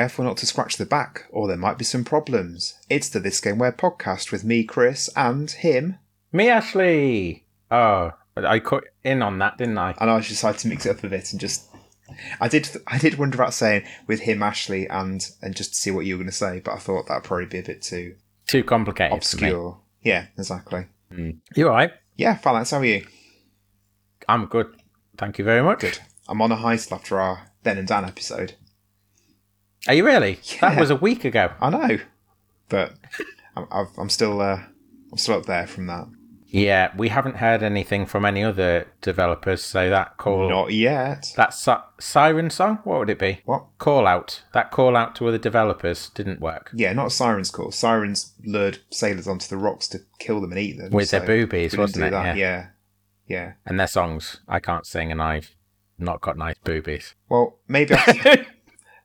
Careful not to scratch the back, or there might be some problems. It's the This Game Where podcast with me, Chris, and him. Me, Ashley. Oh, I cut in on that, didn't I? And I decided to mix it up a bit and just. I did. I did wonder about saying with him, Ashley, and and just to see what you were going to say, but I thought that'd probably be a bit too Too complicated. obscure. Yeah, exactly. Me. You all right? Yeah, Phalanx, how are you? I'm good. Thank you very much. Good. I'm on a high after our Ben and Dan episode. Are you really? Yeah. That was a week ago. I know, but I'm, I've- I'm still. Uh, I'm still up there from that. Yeah, we haven't heard anything from any other developers, so that call Not yet. that si- siren song, what would it be? What? Call out. That call out to other developers didn't work. Yeah, not Sirens Call. Sirens lured sailors onto the rocks to kill them and eat them. With so their boobies, wasn't it? Yeah. yeah, yeah. And their songs. I can't sing and I've not got nice boobies. Well, maybe after,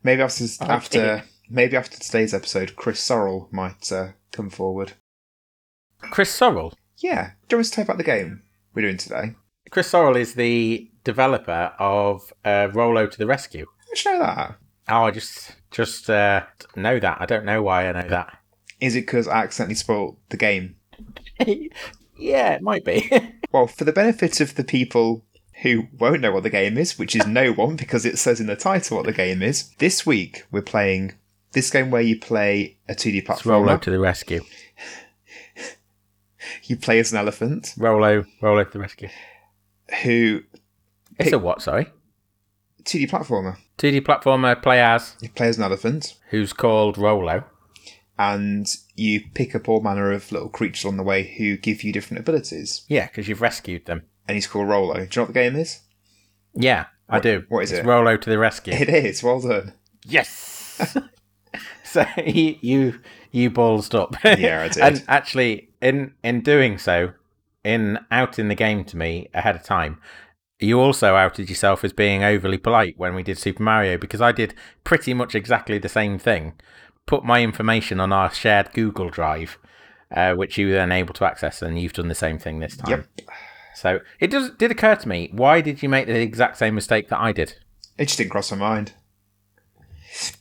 maybe after Okay. after maybe after today's episode, Chris Sorrell might uh, come forward. Chris Sorrell. Yeah, do you want to tell you about the game we're doing today? Chris Sorrell is the developer of uh, Rolo to the Rescue. How do you know that? Oh, I just just uh, know that. I don't know why I know that. Is it because I accidentally spoiled the game? yeah, it might be. Well, for the benefit of the people who won't know what the game is, which is no one because it says in the title what the game is, this week we're playing this game where you play a 2D It's Rolo platformer. to the Rescue. You play as an elephant Rolo, Rolo to the Rescue. who It's a what? Sorry. 2D platformer. 2D platformer play as You play as an elephant who's called Rolo. and you pick up all manner of little creatures on the way who give you different abilities. Yeah, because you've rescued them. And he's called Rolo. Do you know what the game is? Yeah, I do. what is it's it? Rolo to the Rescue. It is. Well done. Yes. so you you you ballsed up. Yeah, I did. and actually, in in doing so, in outing the game to me ahead of time, you also outed yourself as being overly polite when we did Super Mario because I did pretty much exactly the same thing. Put my information on our shared Google Drive, uh, which you were then able to access, and you've done the same thing this time. Yep. So it does did occur to me, why did you make the exact same mistake that I did? It just didn't cross my mind.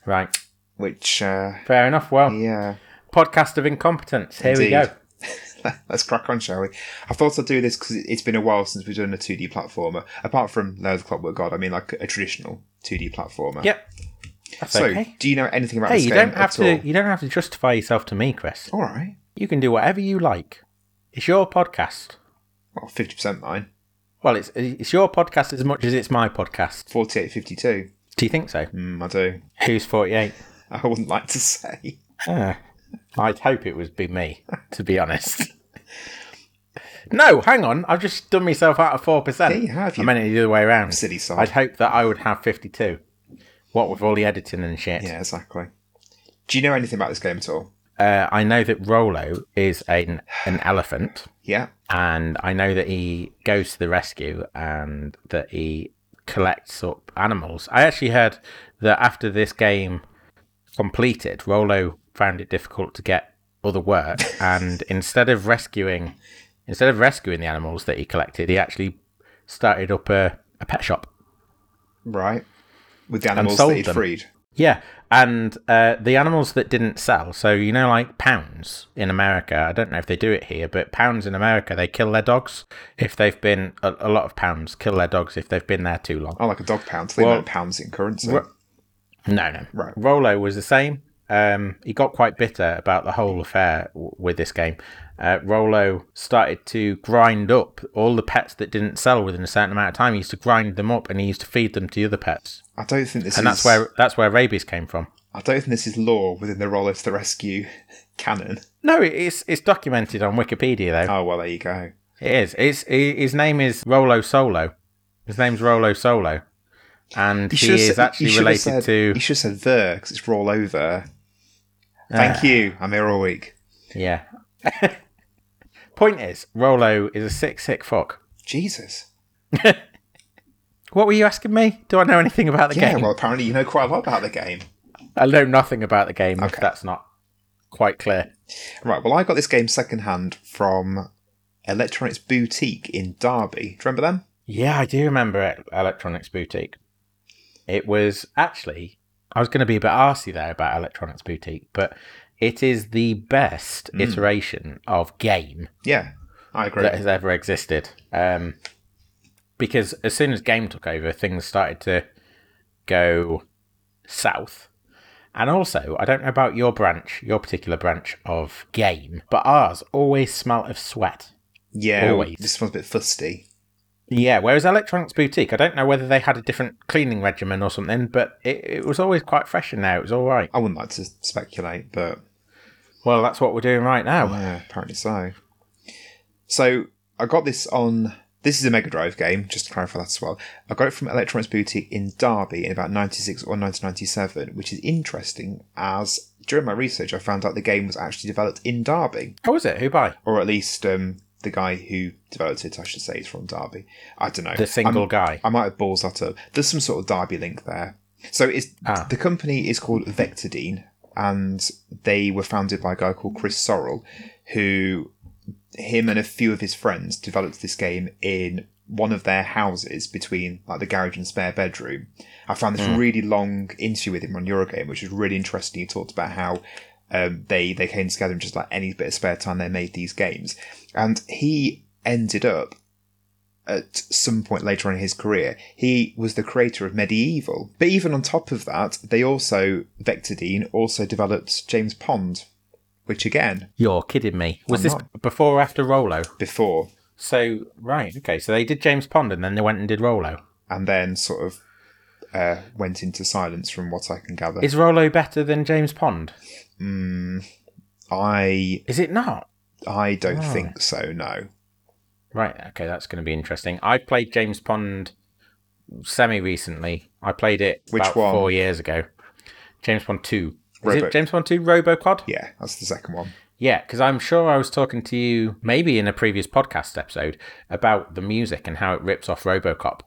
Right. Which, uh, Fair enough. Well, yeah. podcast of incompetence. Here we go. Let's crack on, shall we? I thought I'd do this because it's been a while since we've done a 2D platformer. Apart from Lair of the Clockwork God, I mean like a traditional 2D platformer. Yep. That's So, okay. do you know anything about Hey, this you game don't have at to. all? You don't have to justify yourself to me, Chris. All right. You can do whatever you like. It's your podcast. Well, 50% mine. Well, it's it's your podcast as much as it's my podcast. 4852. Do you think so? Mm, I do. Who's forty eight? I wouldn't like to say. Uh, I'd hope it would be me, to be honest. No, hang on. I've just done myself out of four percent. Yeah, you have, I you meant it the other way around. silly sod. I'd hope that I would have fifty-two. What with all the editing and shit. Yeah, exactly. Do you know anything about this game at all? Uh, I know that Rolo is an an elephant. Yeah. and I know that he goes to the rescue and that he collects up animals. I actually heard that after this game completed, Rolo found it difficult to get other work, and instead of rescuing, instead of rescuing the animals that he collected, he actually started up a, a pet shop. Right. With the animals that he'd them. freed. Yeah, and uh, the animals that didn't sell. So you know, like pounds in America. I don't know if they do it here, but pounds in America they kill their dogs if they've been a, a lot of pounds kill their dogs if they've been there too long. Oh, like a dog pound. So they Well- pounds in currency. Ro- No, no. Right. Rolo was the same. Um, he got quite bitter about the whole affair w- with this game. Uh, Rolo started to grind up all the pets that didn't sell within a certain amount of time. He used to grind them up and he used to feed them to the other pets, I don't think this and is. that's where that's where rabies came from. I don't think this is law within the Rolo to the Rescue canon. No, it's it's documented on Wikipedia though. Oh well, there you go. It is. It's he- his name is Rolo Solo. His name's Rolo Solo, and he, should've is said- actually related said, to. You should have said the because it's roll over. Thank Ah. you. I'm here all week. Yeah. Point is, Rolo is a sick, sick fuck. Jesus. What were you asking me? Do I know anything about the Yeah. game? Well, apparently you know quite a lot about the game. I know nothing about the game. If Okay. that's not quite clear. Right. Well, I got this game secondhand from Electronics Boutique in Derby. Do you remember them? Yeah, I do remember it, Electronics Boutique. It was actually I was going to be a bit arsy there about Electronics Boutique, but it is the best iteration of game Yeah, I agree. that has ever existed. Um, because as soon as game took over, things started to go south. And also, I don't know about your branch, your particular branch of game, but ours always smelt of sweat. yeah, always. this one's a bit fusty. Yeah, whereas Electronics Boutique, I don't know whether they had a different cleaning regimen or something, but it, it was always quite fresh in there. It was all right. I wouldn't like to speculate, but Well, that's what we're doing right now. yeah, apparently so. So I got this on. This is a Mega Drive game, just to clarify that as well. I got it from Electronics Boutique in Derby in about 96 or 1997, which is interesting as during my research I found out the game was actually developed in Derby. How was it? Who by? or at least um, the guy who developed it, I should say, is from Derby. I don't know. The single I'm- guy. I might have balls that up. There's some sort of Derby link there. So it's Ah. the company is called Vectordean, and they were founded by a guy called Chris Sorrell, who him and a few of his friends developed this game in one of their houses between like the garage and spare bedroom. I found this really long interview with him on Eurogamer, which was really interesting. He talked about how um, they they came together and just like any bit of spare time they made these games, and he ended up at some point later on in his career, he was the creator of MediEvil. But even on top of that, they also Vectordean also developed James Pond, which again You're kidding me. Was I'm this not. before or after Rolo? before So, right, okay. So they did James Pond and then they went and did Rolo. and then sort of uh, went into silence from what I can gather. Is Rolo better than James Pond? Mm, I Is it not? I don't Oh. think so. No. Right, okay, that's going to be interesting. I played James Pond semi recently. I played it Which about one? four years ago. James Pond 2. Is Robo- it James Pond 2 Robocod? Yeah, that's the second one. Yeah, because I'm sure I was talking to you maybe in a previous podcast episode about the music and how it rips off RoboCop.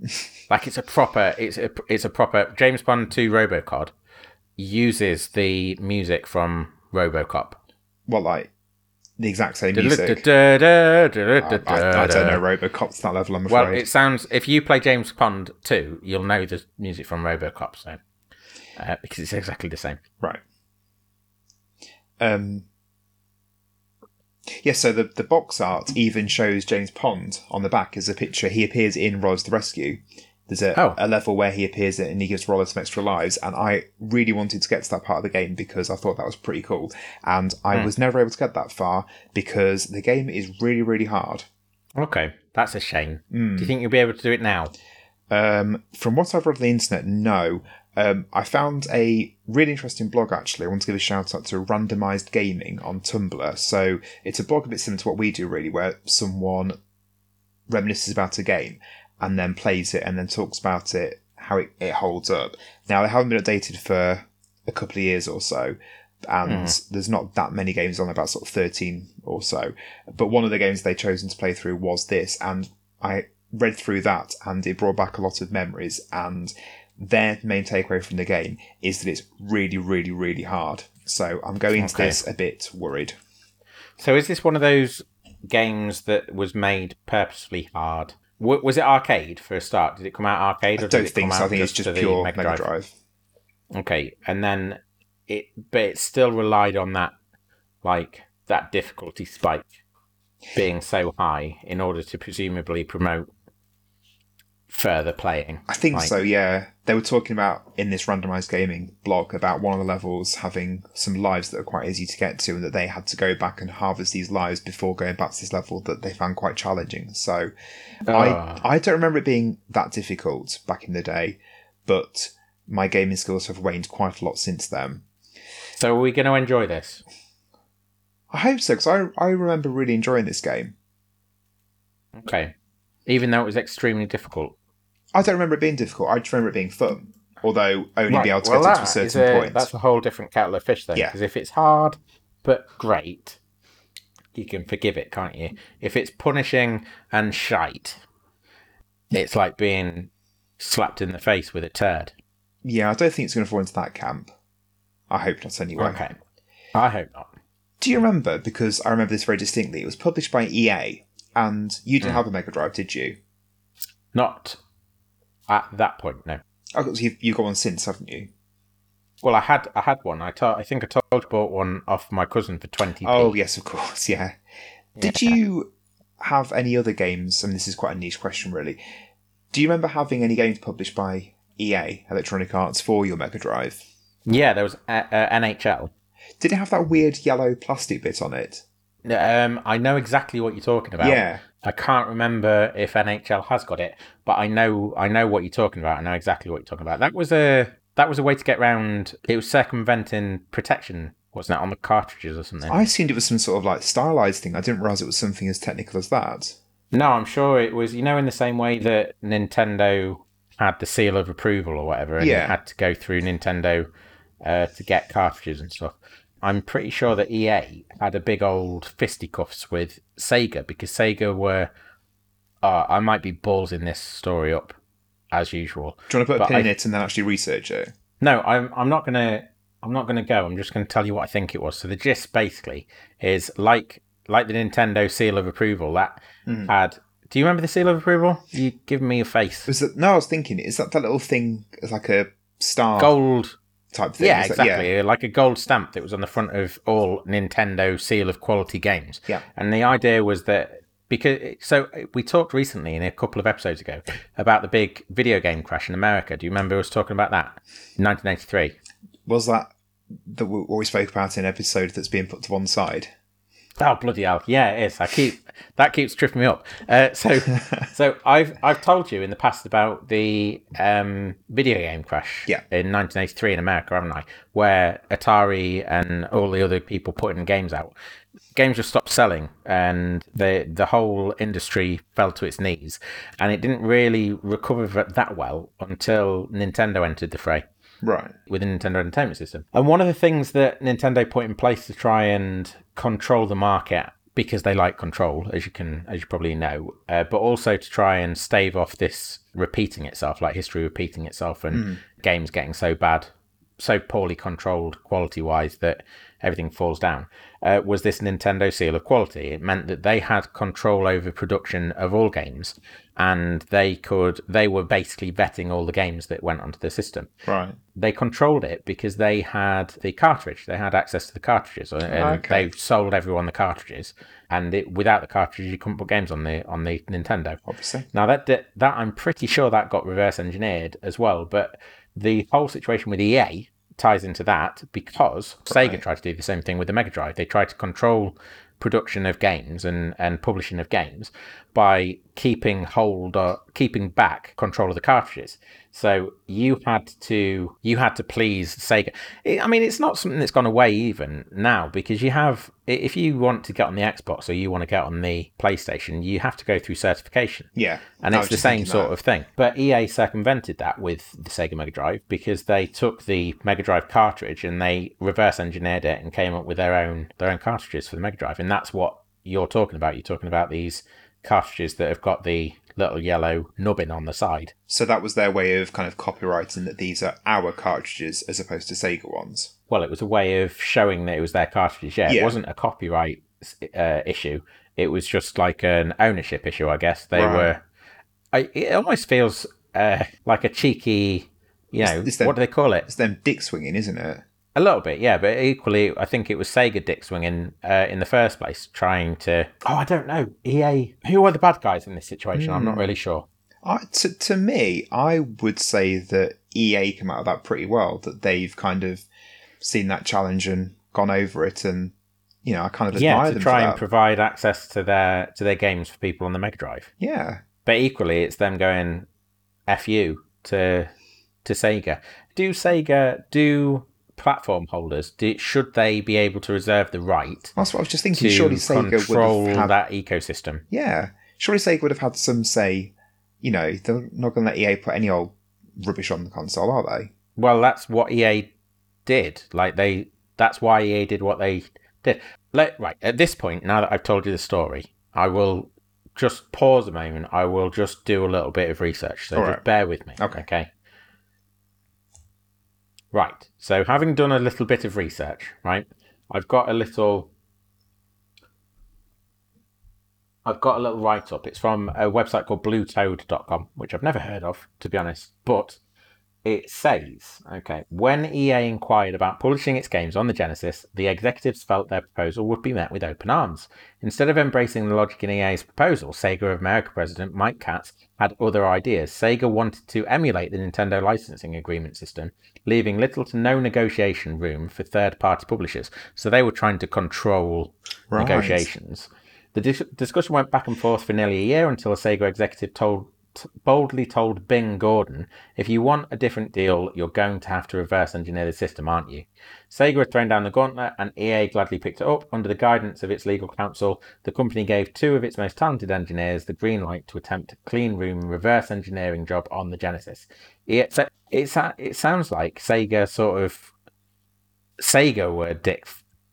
like it's a proper, it's a, it's a proper James Pond 2 RoboCod uses the music from RoboCop. Well, like the exact same music. I, don't know Robocop's that level. I'm afraid. Well, it sounds if you play James Pond 2, you'll know the music from RoboCop, so uh, because it's exactly the same. Right. Um. Yeah, so the, the box art even shows James Pond on the back as a picture. He appears in Rollers the Rescue. There's a, Oh. a level where he appears and he gives Rolo some extra lives, and I really wanted to get to that part of the game because I thought that was pretty cool. And I was never able to get that far because the game is really, really hard. Okay, that's a shame. Hmm. Do you think you'll be able to do it now? Um, from what I've read on the internet, no. Um, I found a really interesting blog actually. I want to give a shout out to Randomized Gaming on Tumblr. So it's a blog a bit similar to what we do, really, where someone reminisces about a game and then plays it and then talks about it, how it, it holds up. Now, they haven't been updated for a couple of years or so, and mm-hmm. there's not that many games on, about sort of 13 or so. But one of the games they chosen to play through was this, and I read through that and it brought back a lot of memories. And their main takeaway from the game is that it's really, really, really hard. So I'm going into Okay. this a bit worried. So is this one of those games that was made purposefully hard? W- was it arcade for a start? Did it come out arcade? Or I don't did it think come so. I out think it's just pure Mega Mega Drive? Drive. Okay, and then it, but it still relied on that, like that difficulty spike being so high in order to presumably promote further playing. I think Like- so, yeah. They were talking about in this randomized gaming blog about one of the levels having some lives that are quite easy to get to, and that they had to go back and harvest these lives before going back to this level that they found quite challenging. So Ah. I I don't remember it being that difficult back in the day, but my gaming skills have waned quite a lot since then. So are we going to enjoy this? I hope so, because I, I remember really enjoying this game. Okay, even though it was extremely difficult. I don't remember it being difficult, I just remember it being fun. Although only be able to well, get it to a certain a- point. That's a whole different kettle of fish. Yeah. Because if it's hard but great, you can forgive it, can't you? If it's punishing and shite, it's like being slapped in the face with a turd. Yeah, I don't think it's going to fall into that camp. I hope not anyway. Okay. I hope not. Do you remember? Because I remember this very distinctly. It was published by EA, and you didn't hmm. have a Mega Drive, did you? Not at that point, no. Oh, 'cause you've, you've got one since, haven't you? Well, I had I had one. I told I think I told you I bought one off my cousin for twenty. Oh yes, of course, yeah. Did you have any other games? And this is quite a niche question, really. Do you remember having any games published by EA, Electronic Arts, for your Mega Drive? Yeah, there was uh, uh, NHL. Did it have that weird yellow plastic bit on it? Um, I know exactly what you're talking about. Yeah. I can't remember if NHL has got it, but I know I know what you're talking about. I know exactly what you're talking about. That was a that was a way to get around. It was circumventing protection, wasn't it, on the cartridges or something? I assumed it was some sort of like stylized thing. I didn't realize it was something as technical as that. No, I'm sure it was. You know, in the same way that Nintendo had the seal of approval or whatever, and Yeah. had to go through Nintendo uh, to get cartridges and stuff. I'm pretty sure that EA had a big old fisticuffs with Sega because Sega were. Uh, I might be balls in this story up, as usual. Do you want to put a pin in it and then actually research it? No, I'm I'm not gonna I'm not gonna go. I'm just gonna tell you what I think it was. So the gist basically is like like the Nintendo seal of approval that Hmm. had. Do you remember the seal of approval? You give me a face. Was that no? I was thinking, is that that little thing as like a star Gold. Type thing? Yeah, exactly. Like a gold stamp that was on the front of all Nintendo seal of quality games. Yeah. And the idea was that because so we talked recently in a couple of episodes ago about the big video game crash in America. Do you remember us talking about that? In 1983. Was that the what we spoke about in an episode that's being put to one side? Oh bloody hell! Yeah, it is. I keep that keeps tripping me up. Uh, so, so I've I've told you in the past about the um, video game crash Yeah. in 1983 in America, haven't I? Where Atari and all the other people putting games out, games just stopped selling, and the the whole industry fell to its knees, and it didn't really recover that well until Nintendo entered the fray Right. with the Nintendo Entertainment System. And one of the things that Nintendo put in place to try and control the market because they like control, as you can, as you probably know, uh, but also to try and stave off this repeating itself, like history repeating itself, and games getting so bad, so poorly controlled quality wise that everything falls down. Uh, was this Nintendo seal of quality? It meant that they had control over production of all games, and they could, they were basically vetting all the games that went onto the system Right. they controlled it because they had the cartridge. They had access to the cartridges, and Okay. they sold everyone the cartridges. And it, without the cartridge, you couldn't put games on the on the Nintendo. Obviously. Now that that I'm pretty sure that got reverse engineered as well. But the whole situation with EA ties into that because Sega tried to do the same thing with the Mega Drive. They tried to control production of games and, and publishing of games by keeping hold or keeping back control of the cartridges. So you had to you had to please Sega. I I mean, it's not something that's gone away even now because you have if you want to get on the Xbox or you want to get on the PlayStation, you have to go through certification. Yeah. And it's the same sort that. of thing. But EA circumvented that with the Sega Mega Drive because they took the Mega Drive cartridge and they reverse engineered it and came up with their own their own cartridges for the Mega Drive. And that's what you're talking about. You're talking about these cartridges that have got the little yellow nubbin on the side. So that was their way of kind of copyrighting that these are our cartridges as opposed to Sega ones. Well, it was a way of showing that it was their cartridges. Yeah, it wasn't a copyright uh, issue. It was just like an ownership issue, I guess. They Right. were. I, it almost feels uh, like a cheeky. You know, it's them- what do they call it? It's them dick swinging, isn't it? A little bit, yeah, but equally, I think it was Sega dick swinging uh, in the first place, trying to. Oh, I don't know. EA. Who are the bad guys in this situation? I'm Hmm. not really sure. I, to, to me, I would say that EA come out of that pretty well. That they've kind of seen that challenge and gone over it, and you know, I kind of admire Yeah, to them try for and that. provide access to their to their games for people on the Mega Drive. yeah, But equally, it's them going "f you" to to Sega. Do Sega do platform holders? Do, should they be able to reserve the right that's what I was just thinking. Surely Sega control would have had that ecosystem? Yeah, surely Sega would have had some say. You know, they're not going to let EA put any old rubbish on the console, are they? Well, that's what EA did. Like they, that's why EA did what they did. Let, right at this point, now that I've told you the story, I will just pause a moment. I will just do a little bit of research. So All just right. bear with me. Okay. Okay. Right. So having done a little bit of research, right, I've got a little. I've got a little write up. It's from a website called bluetoad.com, which I've never heard of, to be honest. But it says, okay, when EA inquired about publishing its games on the Genesis, the executives felt their proposal would be met with open arms. Instead of embracing the logic in EA's proposal, Sega of America president Mike Katz had other ideas. Sega wanted to emulate the Nintendo licensing agreement system, leaving little to no negotiation room for third party publishers. So they were trying to control Right. negotiations. The dis- discussion went back and forth for nearly a year until a Sega executive told t- boldly told Bing Gordon, "If you want a different deal, you're going to have to reverse engineer the system, aren't you?" Sega had thrown down the gauntlet, and EA gladly picked it up under the guidance of its legal counsel. The company gave two of its most talented engineers the green light to attempt a clean room reverse engineering job on the Genesis. It, it, it sounds like Sega sort of Sega were dick,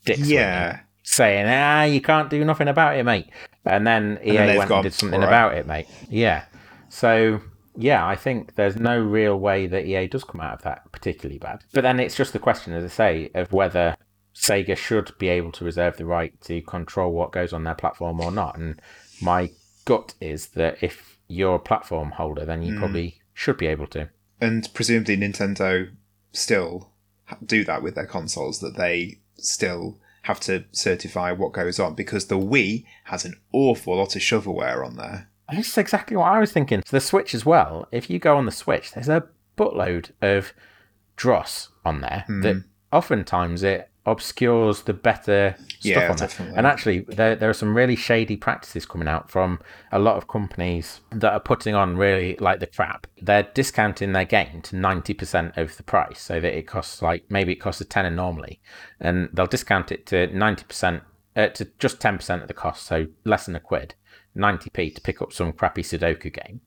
dick swinging Yeah. saying, ah, you can't do nothing about it, mate. And then EA then they've went and did something "Alright." about it, mate. Yeah. So, yeah, I think there's no real way that EA does come out of that particularly bad. But then it's just the question, as I say, of whether Sega should be able to reserve the right to control what goes on their platform or not. And my gut is that if you're a platform holder, then you hmm. probably should be able to. And presumably Nintendo still do that with their consoles, that they still have to certify what goes on because the Wii has an awful lot of shovelware on there. That's exactly what I was thinking. So the Switch as well. If you go on the Switch, there's a buttload of dross on there Hmm. that oftentimes it obscures the better stuff Yeah, on there. definitely. And actually, there there are some really shady practices coming out from a lot of companies that are putting on really like the crap. They're discounting their game to ninety percent of the price, so that it costs like maybe it costs a tenner normally, and they'll discount it to ninety percent. Uh, to just 10% of the cost, so less than a quid, 90p to pick up some crappy Sudoku game.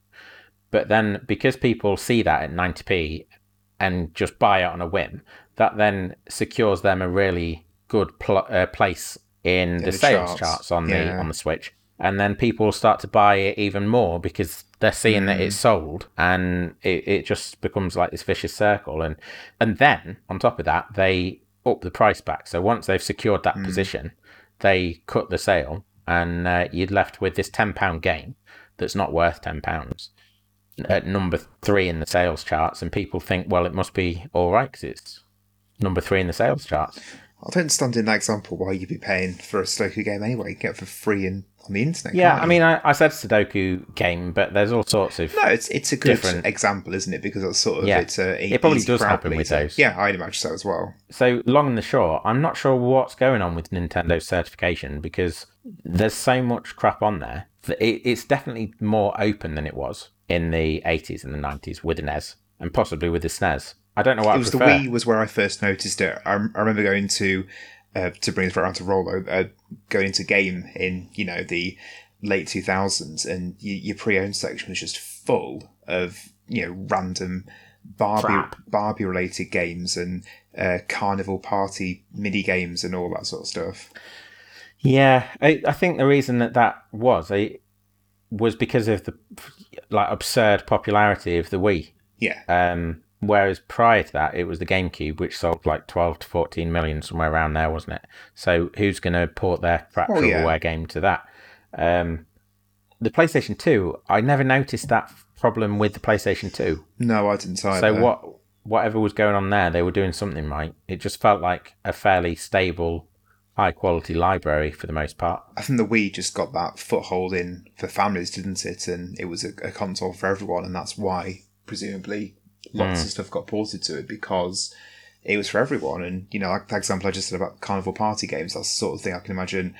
But then because people see that at 90p and just buy it on a whim, that then secures them a really good pl- uh, place in the, the sales charts. charts on the on the Switch. And then people start to buy it even more because they're seeing that Mm. it's sold, and it, it just becomes like this vicious circle. And and then on top of that, they up the price back. So once they've secured that Mm. position, they cut the sale, and uh, you're left with this ten pound game that's not worth ten pounds at number three in the sales charts, and people think, well, it must be all right because it's number three in the sales charts. I don't stand in that example why you'd be paying for a Sudoku game anyway. You get it for free in, on the internet. Yeah, I mean, I, I said Sudoku game, but there's all sorts of. No, it's it's a good different- example, isn't it? Because it's sort of Yeah. it's a It probably does happen with those. Yeah, I'd imagine so as well. So long and the short, I'm not sure what's going on with Nintendo's certification because there's so much crap on there. that It, it's definitely more open than it was in the 80s and the 90s with the NES and possibly with the SNES. I don't know what it I was prefer. the Wii was where I first noticed it. I, I remember going to uh, to bring it around to Rolo, uh, going to game in you know the late two thousands, and y- your pre-owned section was just full of you know random Barbie Crap. Barbie related games and uh, carnival party mini games and all that sort of stuff. Yeah, I, I think the reason that that was I, was because of the like absurd popularity of the Wii. Yeah, Um, whereas prior to that, it was the GameCube, which sold like 12 to 14 million, somewhere around there, wasn't it? So who's going to port their crap Oh, yeah. shovelware game to that? Um, the PlayStation 2, I never noticed that problem with the PlayStation 2. no, I didn't either. So what, whatever was going on there, they were doing something right. It just felt like a fairly stable, high quality library for the most part. I think the Wii just got that foothold in for families, didn't it? And it was a, a console for everyone, and that's why presumably lots Hmm. of stuff got ported to it because it was for everyone. And you know, like the example I just said about carnival party games, that's the sort of thing I can imagine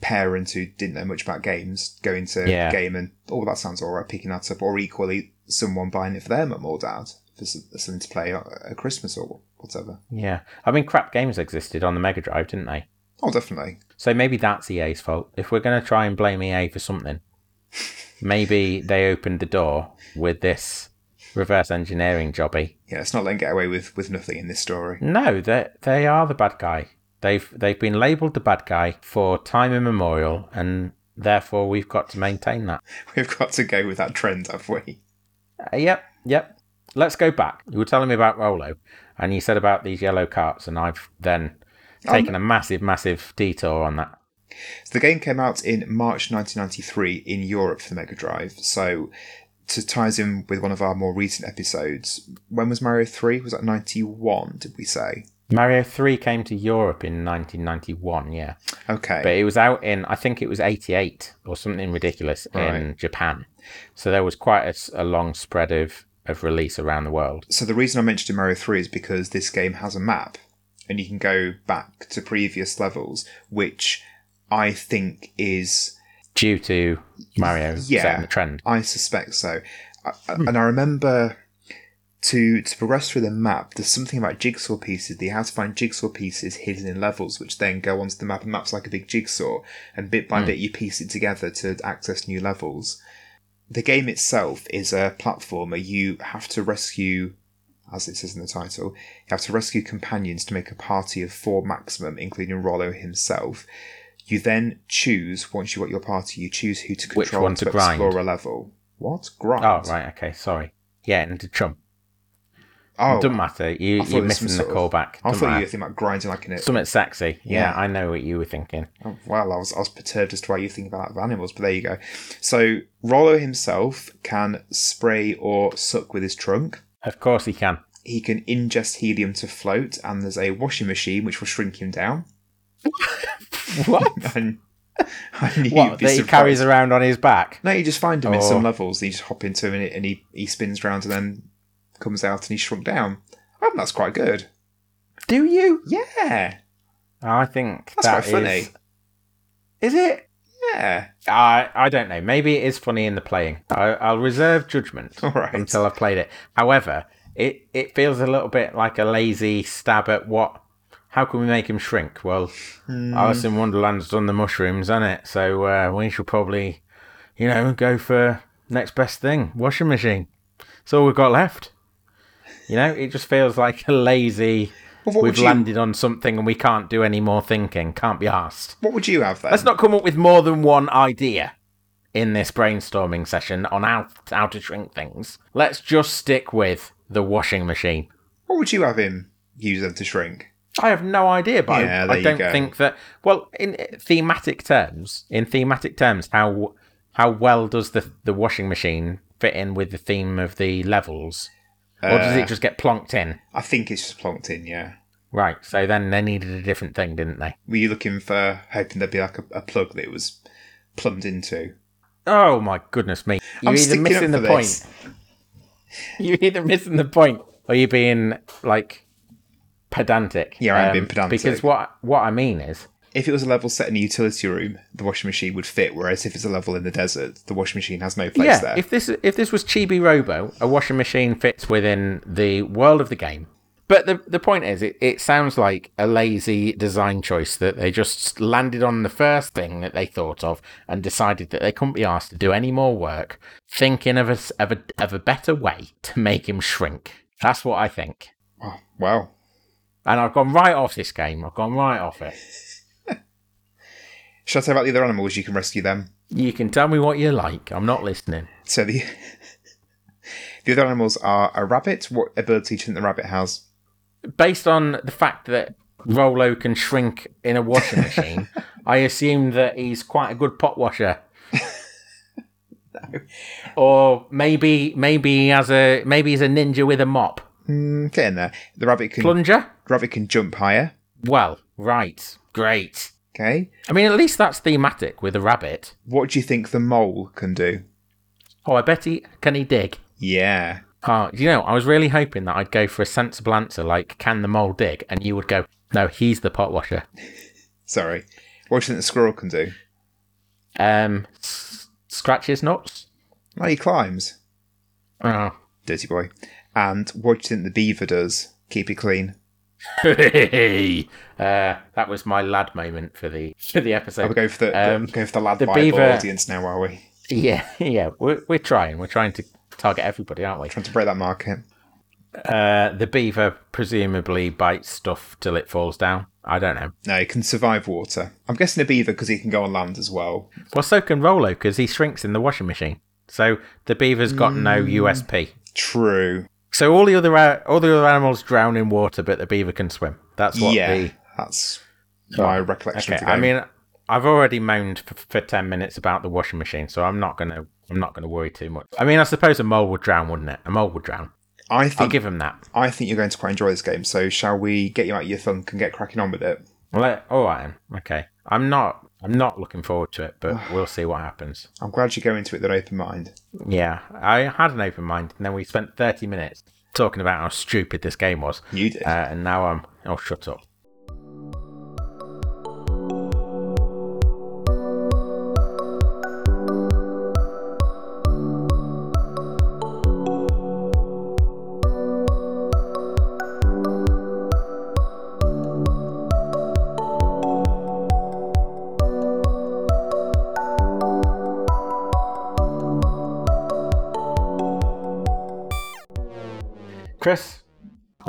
parents who didn't know much about games going to Yeah. game and oh that sounds alright picking that up or equally someone buying it for their mum or dad for something to play at at Christmas or whatever. Yeah. I mean, crap games existed on the Mega Drive, didn't they? Oh definitely. So maybe that's EA's fault. If we're going to try and blame EA for something, maybe they opened the door with this reverse engineering jobby. Yeah, let's not letting get away with, with nothing in this story. No, they they are the bad guy. They've they've been labelled the bad guy for time immemorial, and therefore we've got to maintain that. We've got to go with that trend, have we? Uh, yep, yep. Let's go back. You were telling me about Rolo, and you said about these yellow carts, and I've then Um, taken a massive, massive detour on that. So the game came out in March 1993 in Europe for the Mega Drive. So to ties in with one of our more recent episodes. When was Mario Three? Was that ninety one? Did we say? Mario 3 came to Europe in 1991, yeah. Okay. But it was out in, I think it was 88 or something ridiculous in Japan. So there was quite a long spread of, of release around the world. So the reason I mentioned Mario 3 is because this game has a map and you can go back to previous levels, which I think is Due to Mario Yeah. setting the trend. I suspect so. I- And I remember to to progress through the map, there's something about jigsaw pieces. that You have to find jigsaw pieces hidden in levels, which then go onto the map. And map's like a big jigsaw, and bit by hmm. bit you piece it together to access new levels. The game itself is a platformer. You have to rescue, as it says in the title, you have to rescue companions to make a party of four maximum, including Rolo himself. You then choose once you've got your party, you choose who to control Which one to explore grind? a level. What grind? Oh, right, okay, sorry. Yeah, and to Trump. Oh, Doesn't matter. You, you're it was some missing the sort of- callback. I thought you matter. were thinking about grinding like it. Something sexy. Yeah, Yeah. I know what you were thinking. Oh, well, I was I was perturbed as to why you think about animals, but there you go. So Rolo himself can spray or suck with his trunk. Of course he can. He can ingest helium to float, and there's a washing machine which will shrink him down. What? And what? That he carries around on his back? No, you just find him in some Oh. levels. And you just hop into him, and, it, and he he spins round, and then comes out, and he's shrunk down. I think that's quite good. Do you? Yeah, I think that's that quite funny. is- Is it? Yeah, I I don't know. Maybe it is funny in the playing. I, I'll reserve judgment right. until I've played it. However, it it feels a little bit like a lazy stab at what. How can we make him shrink? Well, Hmm. Alice in Wonderland's done the mushrooms, hasn't it? So uh, we should probably, you know, go for next best thing: washing machine. That's all we've got left. You know, it just feels like a lazy. Well, We've you landed on something and we can't do any more thinking. Can't be asked. What would you have then? Let's not come up with more than one idea in this brainstorming session on how, how to shrink things. Let's just stick with the washing machine. What would you have him use them to shrink? I have no idea, but Yeah, I, I don't think that. Well, in uh, thematic terms, in thematic terms, how how well does the the washing machine fit in with the theme of the levels, or does Uh, it just get plonked in? I think it's just plonked in, yeah. Right. So then they needed a different thing, didn't they? Were you looking for hoping there'd be like a, a plug that it was plumbed into? Oh my goodness me! You're I'm either sticking missing up the for point. You're either missing the point, or you're being like pedantic. Um, Yeah, I'm being pedantic. Because what what I mean is, If it was a level set in a utility room, the washing machine would fit. Whereas if it's a level in the desert, the washing machine has no place yeah, there. if this if this was Chibi Robo, a washing machine fits within the world of the game. But the the point is, it, it sounds like a lazy design choice that they just landed on the first thing that they thought of and decided that they couldn't be asked to do any more work, thinking of a of a of a better way to make him shrink. That's what I think. oh, well, And I've gone right off this game. I've gone right off it. Shall I tell about the other animals? You can rescue them. You can tell me what you like. I'm not listening. So the the other animals are a rabbit. What ability do you think the rabbit has? Based on the fact that Rolo can shrink in a washing machine, I assume that he's quite a good pot washer. Or maybe maybe he has a maybe he's a ninja with a mop. Mm, get in there. The rabbit can Plunger? rabbit can jump higher. Well, right. Great. Okay. I mean at least that's thematic with a rabbit. What do you think the mole can do? Oh, I bet he can he dig? Yeah. Oh, you know, I was really hoping that I'd go for a sensible answer like, can the mole dig? And you would go, no, he's the pot washer. Sorry. What do you think the squirrel can do? Um, s- scratch his nuts? Oh, he climbs. Oh. Dirty boy. And what do you think the beaver does? Keep it clean. Hey, uh, that was my lad moment for the for the I'll episode. go for the, Um, the go for the lad the beaver- audience now, are we? Yeah, yeah, we're we're trying. We're trying to target everybody, aren't we? Trying to break that market. Uh, the beaver presumably bites stuff till it falls down. I don't know. No, he can survive water. I'm guessing a beaver because he can go on land as well. Well, so can Rolo because he shrinks in the washing machine. So the beaver's got no USP. True. So all the other all the other animals drown in water, but the beaver can swim. That's what yeah, the that's oh. my recollection Okay, of the I mean, I've already moaned for, for ten minutes about the washing machine, so I'm not gonna I'm not gonna worry too much. I mean, I suppose a mole would drown, wouldn't it? A mole would drown. I I'll think give him that. I think you're going to quite enjoy this game. So shall we get you out of your funk and get cracking on with it? Well, all right. Okay. I'm not. I'm not looking forward to it, but we'll see what happens. I'm glad you go into it with an open mind. Yeah, I had an open mind, and then we spent 30 minutes talking about how stupid this game was, You did. uh, and now I'm. Oh, shut up.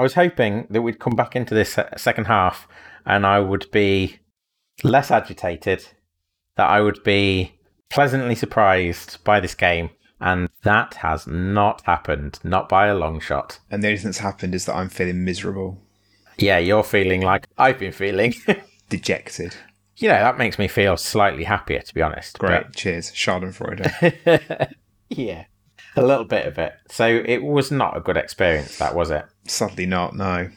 I was hoping that we'd come back into this uh, second half and I would be less agitated, that I would be pleasantly surprised by this game. And that has not happened, not by a long shot. and the only thing that's happened is that I'm feeling miserable, Yeah, you're feeling like I've been feeling. dejected. you know, that makes me feel slightly happier, to be honest. Great. Cheers. Schadenfreude. But- yeah, a little bit of it. So it was not a good experience, that was it? Sadly not. No.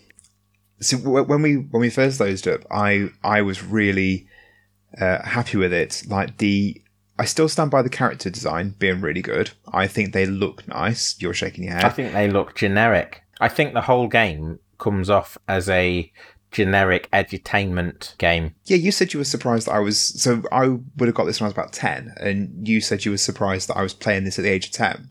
So w- when we when we first loaded up, I I was really uh, happy with it. Like the. I still stand by the character design being really good. I think they look nice. You're shaking your head. I think they look generic. I think the whole game comes off as a generic edutainment game. Yeah, you said you were surprised that I was. So I would have got this when I was about 10, and you said you were surprised that I was playing this at the age of 10.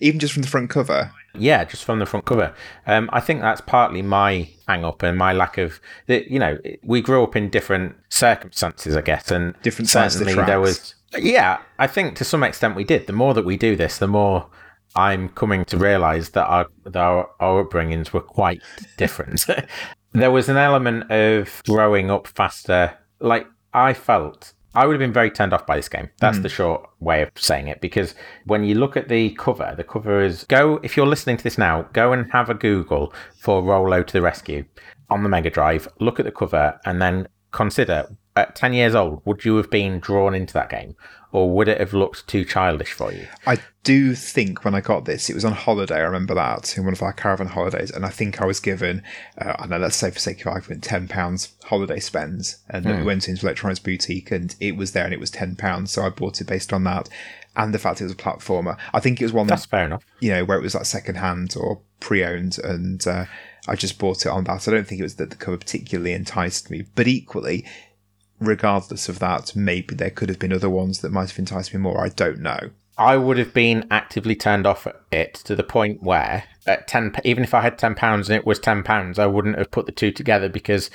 Even just from the front cover. Yeah, just from the front cover. Um, I think that's partly my hang up and my lack of that. You know, we grew up in different circumstances, I guess, and Different of the certainly there was. Yeah, I think to some extent we did. The more that we do this, the more I'm coming to realise that our that our, our upbringings were quite different. there was an element of growing up faster. Like I felt I would have been very turned off by this game. That's hmm. the short way of saying it. Because when you look at the cover, the cover is go. If you're listening to this now, go and have a Google for Rolo to the Rescue on the Mega Drive. Look at the cover and then consider. At ten years old, would you have been drawn into that game, or would it have looked too childish for you? I do think when I got this, it was on holiday. I remember that in one of our caravan holidays, and I think I was given, uh, I know let's say for sake of argument, ten pounds holiday spends, and then we went into Electronics Boutique, and it was there, and it was ten pounds, so I bought it based on that, and the fact it was a platformer. I think it was one That's that fair enough. you know where it was like second hand or pre-owned, and uh, I just bought it on that. I don't think it was that the cover particularly enticed me, but equally. Regardless of that, maybe there could have been other ones that might have enticed me more. I don't know. I would have been actively turned off at it to the point where at ten, even if I had ten pounds and it was ten pounds, I wouldn't have put the two together because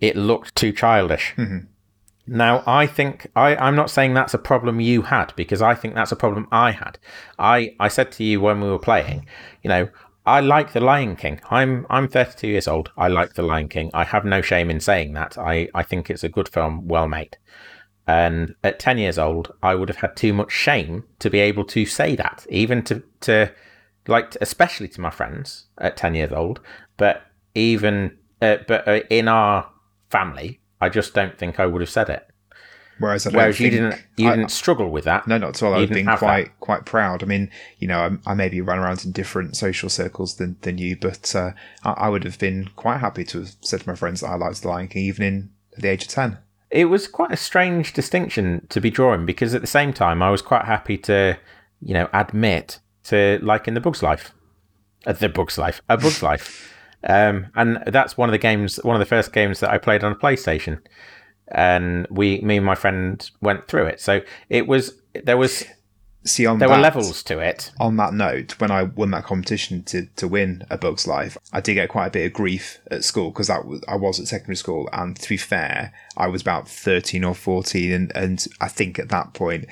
it looked too childish. Mm-hmm. Now, I think I, I'm not saying that's a problem you had because I think that's a problem I had. I, I said to you when we were playing, you know, I like The Lion King. I'm I'm 32 years old. I like The Lion King. I have no shame in saying that. I, I think it's a good film, well made. And at 10 years old, I would have had too much shame to be able to say that, even to, to like, especially to my friends at 10 years old. But even, uh, but uh, in our family, I just don't think I would have said it. Whereas I Whereas you didn't, you I- didn't struggle with that. No, not at all. You I've been quite quite proud. I mean, you know, I, I maybe run around in different social circles than, than you, but uh, I, I would have been quite happy to have said to my friends that I liked The Lion King, even in at the age of ten. it was quite a strange distinction to be drawing because at the same time I was quite happy to, you know, admit to liking the Bug's Life, uh, the Bug's Life, a Bug's Life, um, and that's one of the games, one of the first games that I played on a PlayStation, and we, me and my friend went through it. So it was there was See, on there that, were levels to it. On that note, when I won that competition to, to win A Bug's Life, I did get quite a bit of grief at school because that was I was at secondary school, and to be fair, I was about thirteen or fourteen, and, and I think at that point,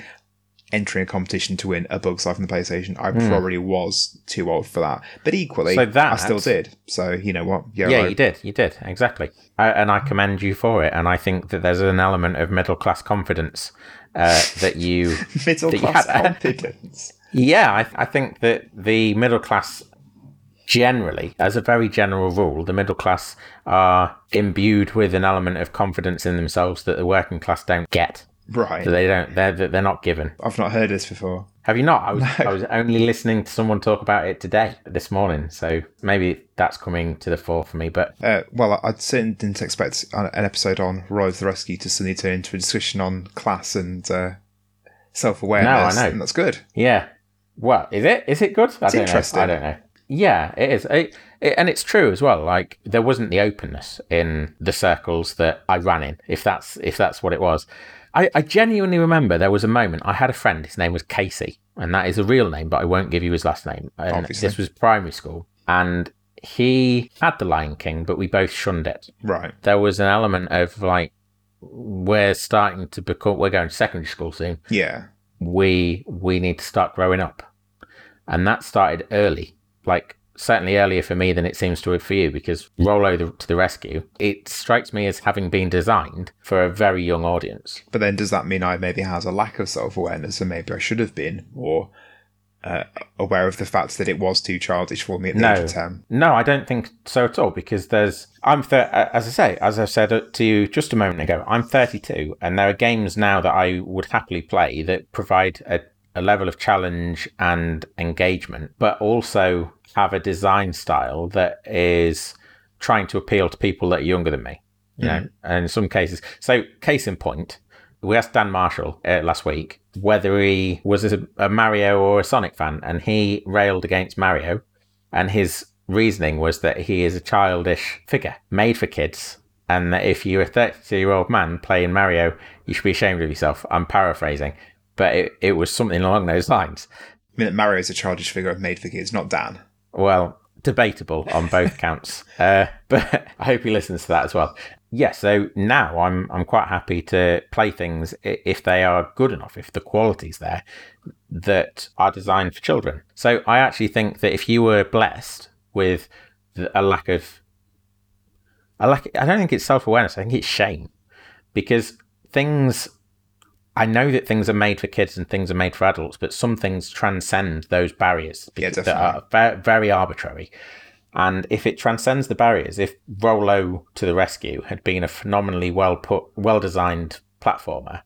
entering a competition to win A Bug's Life on the PlayStation, I probably was too old for that. But equally. So that- I still did. So you know what? Yeah, Yeah, you did. You did exactly, I, and I commend you for it. And I think that there's an element of middle class confidence uh, that you middle that you class had- confidence. Yeah, I, I think that the middle class, generally, as a very general rule, the middle class are imbued with an element of confidence in themselves that the working class don't get. Right. So they don't. They're they're not given. I've not heard this before. Have you not? I was I was only listening to someone talk about it today, this morning. So maybe that's coming to the fore for me. But Uh, well, I I certainly didn't expect an episode on Rolo to the Rescue to suddenly turn into a discussion on class and uh, self awareness. No, I know. And that's good. Yeah. Well, is it? Is it good? I don't interesting. know. I don't know. Yeah, it is. It, it, and it's true as well. Like there wasn't the openness in the circles that I ran in. If that's if that's what it was, I, I genuinely remember there was a moment. I had a friend. His name was Casey, and that is a real name, but I won't give you his last name. And Obviously. this was primary school, and he had the Lion King, but we both shunned it Right. there was an element of like we're starting to become we're going to secondary school soon Yeah. we we need to start growing up and that started early like certainly earlier for me than it seems to have for you because Rolo the, to the rescue it strikes me as having been designed for a very young audience But then does that mean I maybe has a lack of self awareness and maybe I should have been more uh, aware of the fact that it was too childish for me at the No. age of 10? No, I don't think so at all. Because there's, I'm, thir- uh, as I say, as I said to you just a moment ago, I'm 32, and there are games now that I would happily play that provide a, a level of challenge and engagement, but also have a design style that is trying to appeal to people that are younger than me. You know, and in some cases, so case in point, we asked Dan Marshall uh, last week whether he was a, a Mario or a Sonic fan, and he railed against Mario and his reasoning was that he is a childish figure made for kids and that if you're a 32 year old man playing mario you should be ashamed of yourself. I'm paraphrasing but it, it was something along those lines I mean, Mario is a childish figure of made for kids, not Dan. well debatable on both counts uh, but i hope he listens to that as well yeah so now i'm i'm quite happy to play things if they are good enough if the quality's there that are designed for children so i actually think that if you were blessed with a lack of I like. I don't think it's self awareness. I think it's shame, because things. I know that things are made for kids and things are made for adults, but some things transcend those barriers Yeah, that are ve- very arbitrary. And if it transcends the barriers, if Rolo to the Rescue had been a phenomenally well put, well designed platformer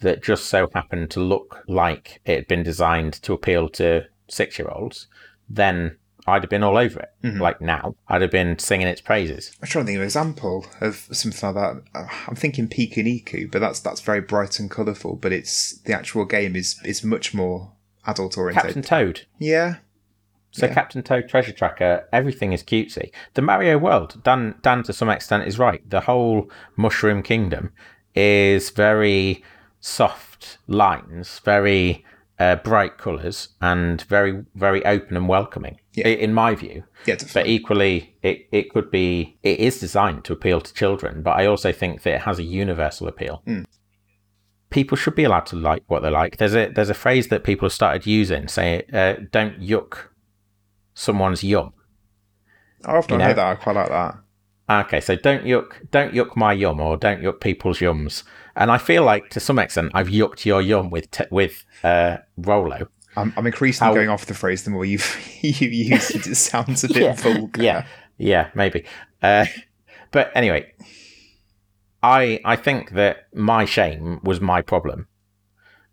that just so happened to look like it had been designed to appeal to six year olds, then I'd have been all over it. Mm-hmm. Like now, I'd have been singing its praises. I'm trying to think of an example of something like that. Uh, I'm thinking Pikuniku, but that's that's very bright and colourful. But it's the actual game is is much more adult oriented. Captain. Toad. Yeah, So Yeah. Captain Toad Treasure Tracker, everything is cutesy. The Mario world, Dan, Dan to some extent is right. The whole Mushroom Kingdom is very soft lines, very uh, bright colours, and very very open and welcoming. Yeah. In my view, yeah, but equally, it, it could be it is designed to appeal to children. But I also think that it has a universal appeal. Mm. People should be allowed to like what they like. There's a there's a phrase that people have started using, saying, uh, "Don't yuck someone's yum." I've not you know- heard that. I quite like that. Okay, so don't yuck, don't yuck my yum, or don't yuck people's yums. And I feel like to some extent I've yucked your yum with te- with uh, Rolo. I'm, I'm increasingly How- going off the phrase the more you've you use it. It sounds a bit Yeah. vulgar. Yeah, yeah, maybe. Uh, but anyway, I I think that my shame was my problem,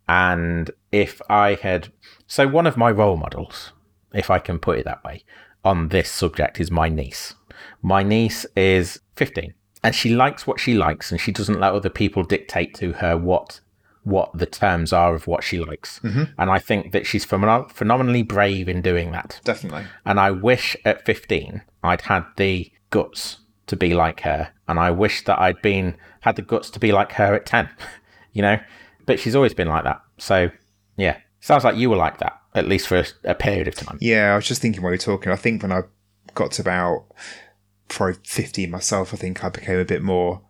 and if I had so one of my role models, if I can put it that way, on this subject is my niece. My niece is 15 and she likes what she likes and she doesn't let other people dictate to her what what the terms are of what she likes. Mm-hmm. And I think that she's phenomen- phenomenally brave in doing that. Definitely. And I wish at 15 I'd had the guts to be like her. And I wish that I'd been had the guts to be like her at 10, you know? But she's always been like that. So, yeah. Sounds like you were like that, at least for a, a period of time. Yeah, I was just thinking while you were talking. I think when I got to about probably 15 myself, I think I became a bit more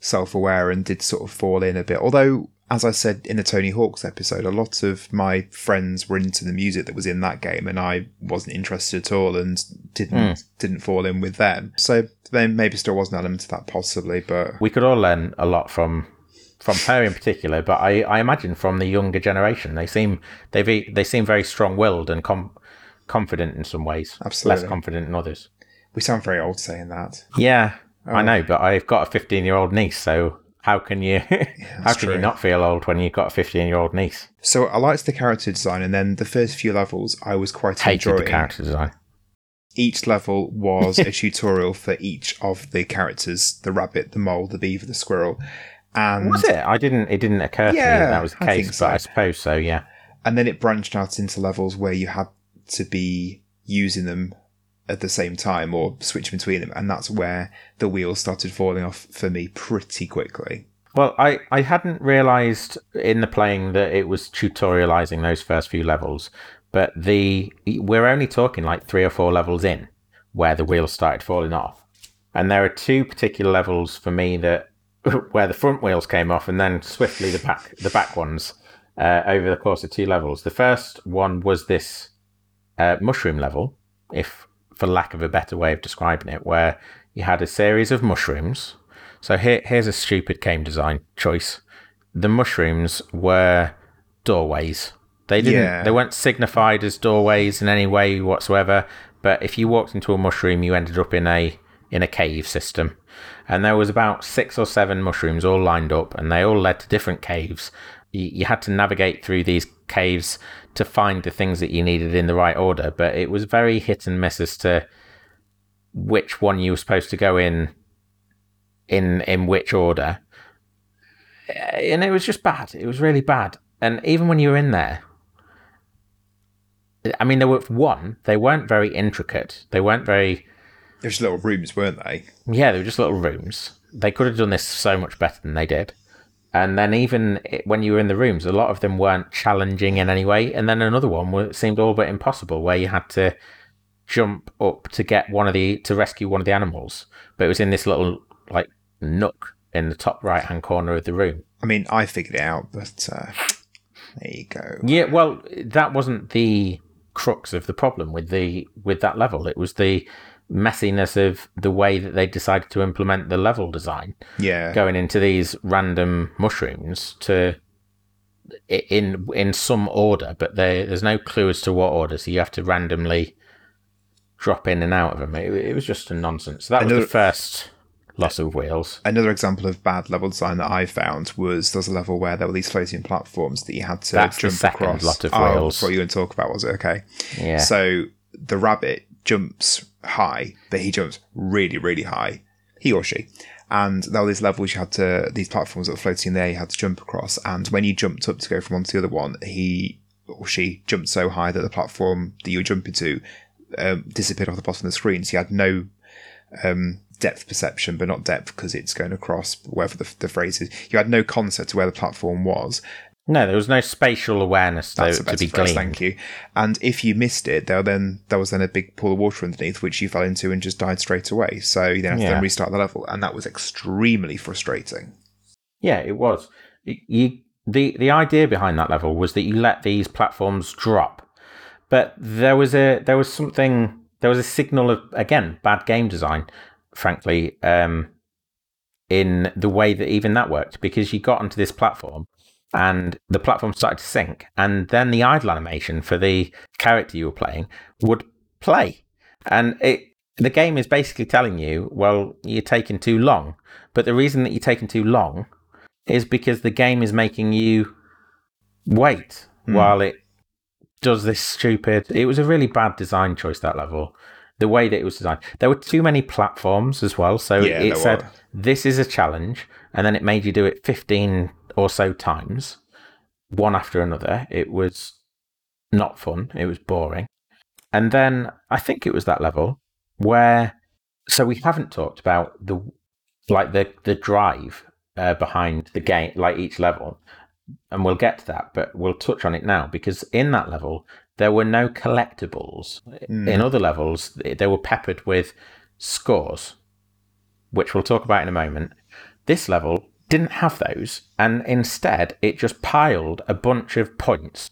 self aware and did sort of fall in a bit. Although, as I said in the Tony Hawk's episode, a lot of my friends were into the music that was in that game, and I wasn't interested at all and didn't hmm. didn't fall in with them. So then maybe still was an element of that possibly, but We could all learn a lot from from her in particular, but I, I imagine from the younger generation. They seem they be, they seem very strong willed and com- confident in some ways. Absolutely. Less confident in others. we sound very old saying that. Yeah, I oh. know, but I've got a 15 year old niece, so how can you how can true. you not feel old when you've got a 15 year old niece? So I liked the character design, and then the first few levels I was quite Hated enjoying. the character design. Each level was a tutorial for each of the characters: the rabbit, the mole, the beaver, the squirrel, and Was it? I didn't. It didn't occur to me that, that was the case, think so. but I suppose so. Yeah. and then it branched out into levels where you had to be using them at the same time or switching between them, and that's where the wheels started falling off for me pretty quickly. Well, I, I hadn't realised in the playing that it was tutorializing those first few levels, but the we're only talking like three or four levels in where the wheels started falling off, and there are two particular levels for me that where the front wheels came off, and then swiftly the back the back ones uh, over the course of two levels. The first one was this uh, mushroom level, if for lack of a better way of describing it, where you had a series of mushrooms. So here, here's a stupid game design choice. The mushrooms were doorways. They didn't. Yeah. They weren't signified as doorways in any way whatsoever. But if you walked into a mushroom, you ended up in a in a cave system, and there was about six or seven mushrooms all lined up, and they all led to different caves. You, you had to navigate through these caves to find the things that you needed in the right order, but it was very hit and miss as to which one you were supposed to go in in in which order. Uh, and it was just bad. It was really bad. And even when you were in there, I mean, there were one. They weren't very intricate. They weren't very. There's little rooms, weren't they? Yeah, they were just little rooms. They could have done this so much better than they did. And then even when you were in the rooms, a lot of them weren't challenging in any way. And then another one seemed all but impossible, where you had to jump up to get one of the to rescue one of the animals, but it was in this little like nook in the top right hand corner of the room. I mean, I figured it out, but uh, there you go. Yeah, well, that wasn't the crux of the problem with the with that level. It was the messiness of the way that they decided to implement the level design, Yeah, going into these random mushrooms to in in some order, but there there's no clue as to what order, so you have to randomly drop in and out of them. It, it was just a nonsense. So that was the first loss of wheels. Another example of bad level design that I found was there was a level where there were these floating platforms that you had to That's the jump second across. lot of oh, wheels. What you going to talk about was it? Okay. Yeah. So the rabbit jumps high, but he jumps really, really high. He or she. And there were these levels you had to, these platforms that were floating there, you had to jump across. And when you jumped up to go from one to the other one, he or she jumped so high that the platform that you were jumping to um, disappeared off the bottom of the screen. So you had no um, depth perception, but not depth because it's going across, whatever the, the phrase is. You had no concept of where the platform was. No, there was no spatial awareness That's to, be gleaned. thank you. And if you missed it, there then there was then a big pool of water underneath which you fell into and just died straight away. So you then have to Yeah. then restart the level, and that was extremely frustrating. Yeah, it was. You the the idea behind that level was that you let these platforms drop, but there was a there was something there was a signal of again bad game design, frankly, um, in the way that even that worked because you got onto this platform and the platform started to sink, and then the idle animation for the character you were playing would play, and it the game is basically telling you, well, you're taking too long. But the reason that you're taking too long is because the game is making you wait hmm. while it does this stupid. It was a really bad design choice that level. The way that it was designed, there were too many platforms as well. So Yeah, it said were. this is a challenge, and then it made you do it fifteen or so times, one after another. It was not fun. It was boring. And then I think it was that level where so we haven't talked about the like the the drive uh, behind the game like each level and we'll get to that but we'll touch on it now because in that level there were no collectibles in other levels they were peppered with scores which we'll talk about in a moment this level didn't have those and instead it just piled a bunch of points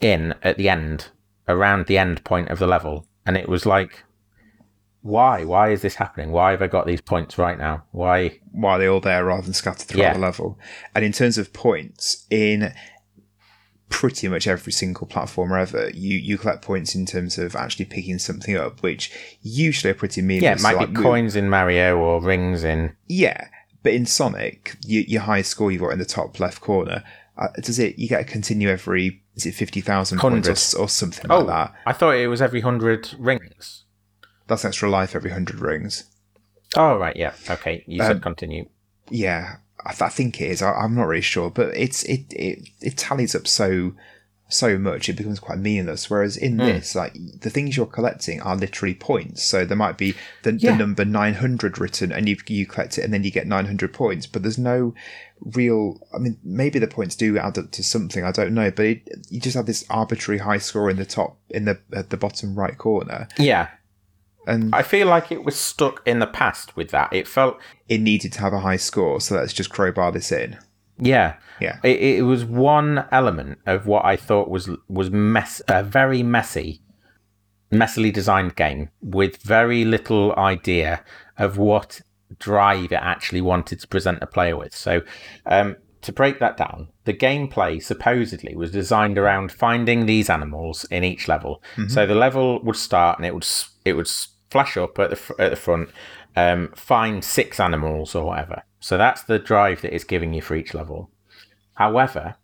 in at the end around the end point of the level and it was like why why is this happening why have i got these points right now why Why are they all there rather than scattered throughout Yeah. the level? And in terms of points, in pretty much every single platform ever, you, you collect points in terms of actually picking something up, which usually are pretty meaningless. yeah it might So, be like, coins in mario or rings in Yeah, but in Sonic, you, your highest score you've got in the top left corner. Uh, does it? You get to continue every is it fifty thousand points or, or something Oh, like that? I thought it was every hundred rings. That's extra life every hundred rings. Oh right, yeah, okay. You Um, said continue. Yeah, I, th- I think it is. I, I'm not really sure, but it's it, it it tallies up so so much it becomes quite meaningless. Whereas in hmm. this, like the things you're collecting are literally points. So there might be the, Yeah. the number 900 written, and you you collect it, and then you get 900 points. But there's no real. I mean, maybe the points do add up to something. I don't know, but it, you just have this arbitrary high score in the top in the at the bottom right corner, Yeah, and I feel like it was stuck in the past with that. It felt it needed to have a high score. So let's just crowbar this in. Yeah, Yeah. It, it was one element of what I thought was was mess a very messy, messily designed game with very little idea of what drive it actually wanted to present a player with. So, um, to break that down, the gameplay supposedly was designed around finding these animals in each level. So the level would start and it would it would flash up at the at the front, um, find six animals or whatever. So that's the drive that it's giving you for each level. However,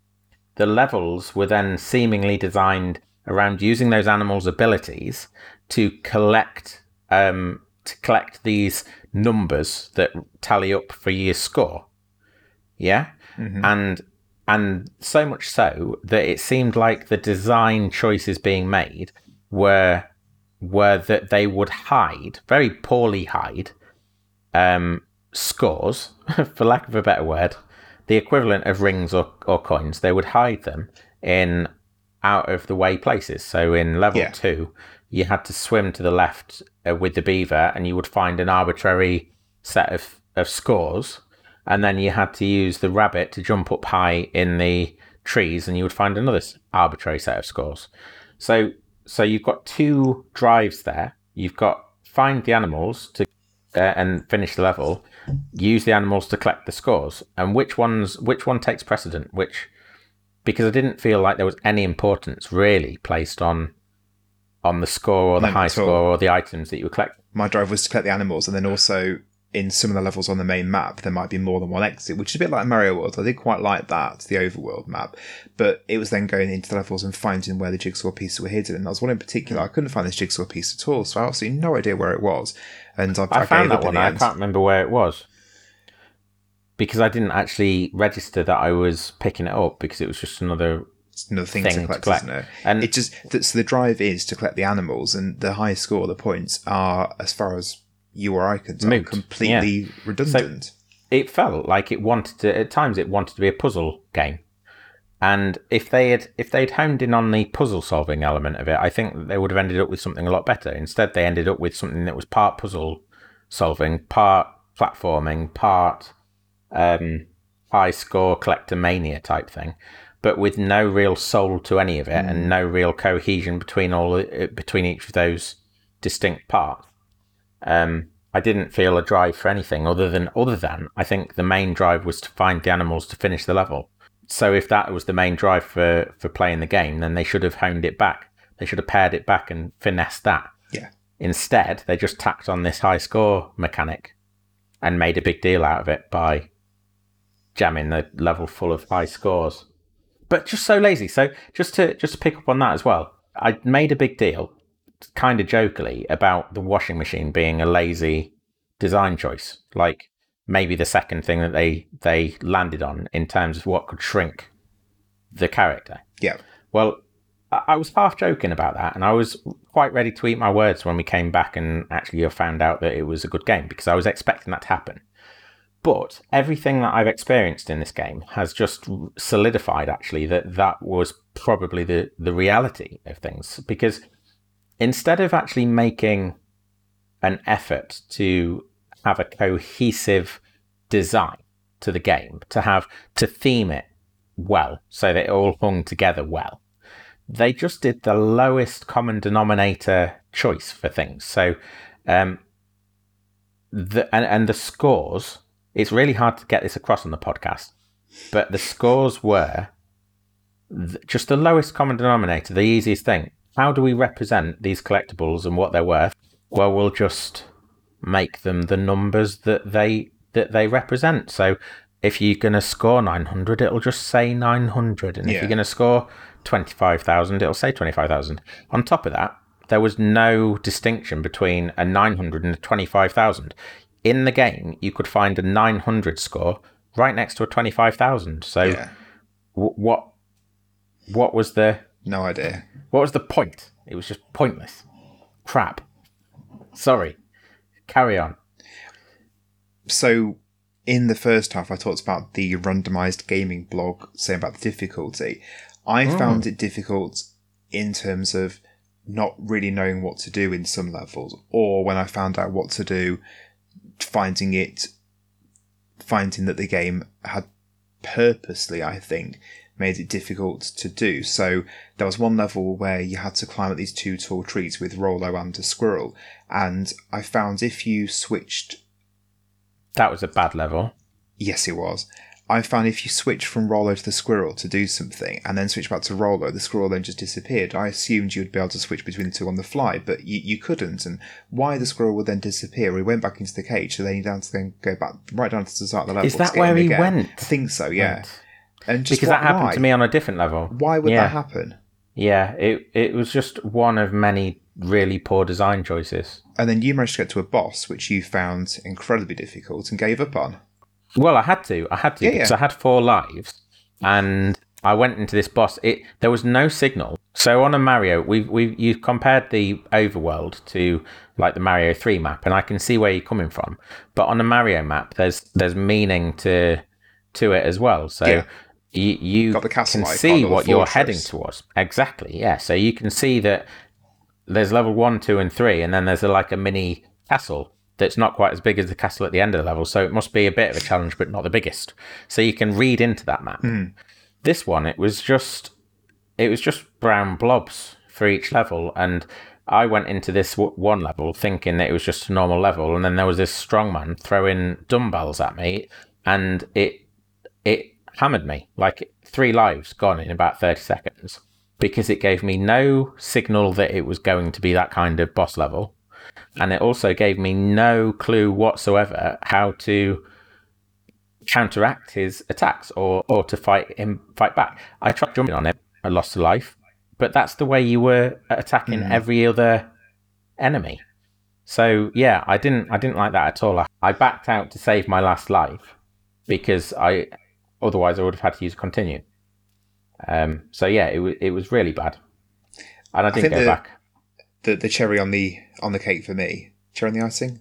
the levels were then seemingly designed around using those animals' abilities to collect um, to collect these numbers that tally up for your score. Yeah, and and so much so that it seemed like the design choices being made were were that they would hide very poorly hide um, scores, for lack of a better word, the equivalent of rings or, or coins. They would hide them in out of the way places. So in level Yeah. two, you had to swim to the left uh, with the beaver, and you would find an arbitrary set of, of scores. And then you had to use the rabbit to jump up high in the trees, and you would find another arbitrary set of scores. So so you've got two drives there. You've got find the animals to uh, and finish the level. Use the animals to collect the scores, and which ones which one takes precedent? Which because I didn't feel like there was any importance really placed on on the score or the high score or the items that you were collecting. my drive was to collect the animals, and then also in some of the levels on the main map, there might be more than one exit, which is a bit like Mario World. I did quite like that, the overworld map, but it was then going into the levels and finding where the jigsaw pieces were hidden. And there was one in particular, I couldn't find this jigsaw piece at all, so I had absolutely no idea where it was. And I, I, found that one. I end. can't remember where it was because I didn't actually register that I was picking it up because it was just another It's another thing, thing to to collect, collect. isn't it? And- it just that so the drive is to collect the animals, and the highest score, the points are as far as you or I could tell, completely redundant. it felt like it wanted to at times it wanted to be a puzzle game and if they had if they'd honed in on the puzzle solving element of it i think that they would have ended up with something a lot better. Instead they ended up with something that was part puzzle solving part platforming part um high score collector mania type thing but with no real soul to any of it and no real cohesion between all uh, between each of those distinct parts. Um, I didn't feel a drive for anything other than other than I think the main drive was to find the animals to finish the level. So if that was the main drive for for playing the game, then they should have honed it back. They should have pared it back and finessed that. Yeah. Instead, they just tacked on this high score mechanic and made a big deal out of it by jamming the level full of high scores. But just so lazy. So just to just to pick up on that as well, I made a big deal, kind of jokily, about the washing machine being a lazy design choice. Like maybe the second thing that they they landed on in terms of what could shrink the character. Yeah. Well, I was half joking about that, and I was quite ready to eat my words when we came back and actually found out that it was a good game because I was expecting that to happen. But everything that I've experienced in this game has just solidified actually that that was probably the, the reality of things because instead of actually making an effort to have a cohesive design to the game, to have to theme it well so that it all hung together well, they just did the lowest common denominator choice for things. So, um, the and, and the scores. It's really hard to get this across on the podcast, but the scores were th- just the lowest common denominator, the easiest thing. How do we represent these collectibles and what they're worth? Well, we'll just make them the numbers that they that they represent. So if you're going to score 900, it'll just say 900. And if you're going to score 25,000, it'll say 25,000. On top of that, there was no distinction between a 900 and a 25,000. In the game, you could find a 900 score right next to a 25,000. So Yeah. w- what what was the No idea. what was the point? It was just pointless. Crap. Sorry. Carry on. So, in the first half, I talked about the randomized gaming blog saying about the difficulty. I mm. found it difficult in terms of not really knowing what to do in some levels, or when I found out what to do, finding it, finding that the game had purposely, I think, made it difficult to do. So there was one level where you had to climb up these two tall trees with Rolo and a squirrel, and I found if you switched That was a bad level. Yes, it was. I found if you switch from Rolo to the squirrel to do something and then switch back to Rolo, the squirrel then just disappeared. I assumed you'd be able to switch between the two on the fly, but you, you couldn't. And why the squirrel would then disappear? We went back into the cage, so then you had to then go back right down to the start of the level. Is that where he again. went? I think so. Yeah. And just Because why- that happened why? to me on a different level. Why would yeah. that happen? Yeah, it it was just one of many really poor design choices. And then you managed to get to a boss, which you found incredibly difficult and gave up on. Well, I had to. I had to Yeah, because yeah. I had four lives, and I went into this boss. It there was no signal. So on a Mario, we we you've compared the overworld to like the Mario Three map, and I can see where you're coming from. But on a Mario map, there's there's meaning to to it as well. So. Yeah. You, you Got the castle can see what you're heading towards. Exactly, yeah. So you can see that there's level one, two, and three, and then there's a, like a mini castle that's not quite as big as the castle at the end of the level. So it must be a bit of a challenge, but not the biggest. So you can read into that map. This one, it was just, it was just brown blobs for each level, and I went into this w- one level thinking that it was just a normal level, and then there was this strongman throwing dumbbells at me, and it it hammered me like three lives gone in about 30 seconds because it gave me no signal that it was going to be that kind of boss level. And it also gave me no clue whatsoever how to counteract his attacks or or to fight him fight back. I tried jumping on him i lost a life but that's the way you were attacking mm. every other enemy. So yeah i didn't i didn't like that at all. I, I backed out to save my last life because i otherwise i would have had to use continue um so yeah it, was it was really bad and i didn't think go the- back the the cherry on the on the cake for me, cherry on the icing,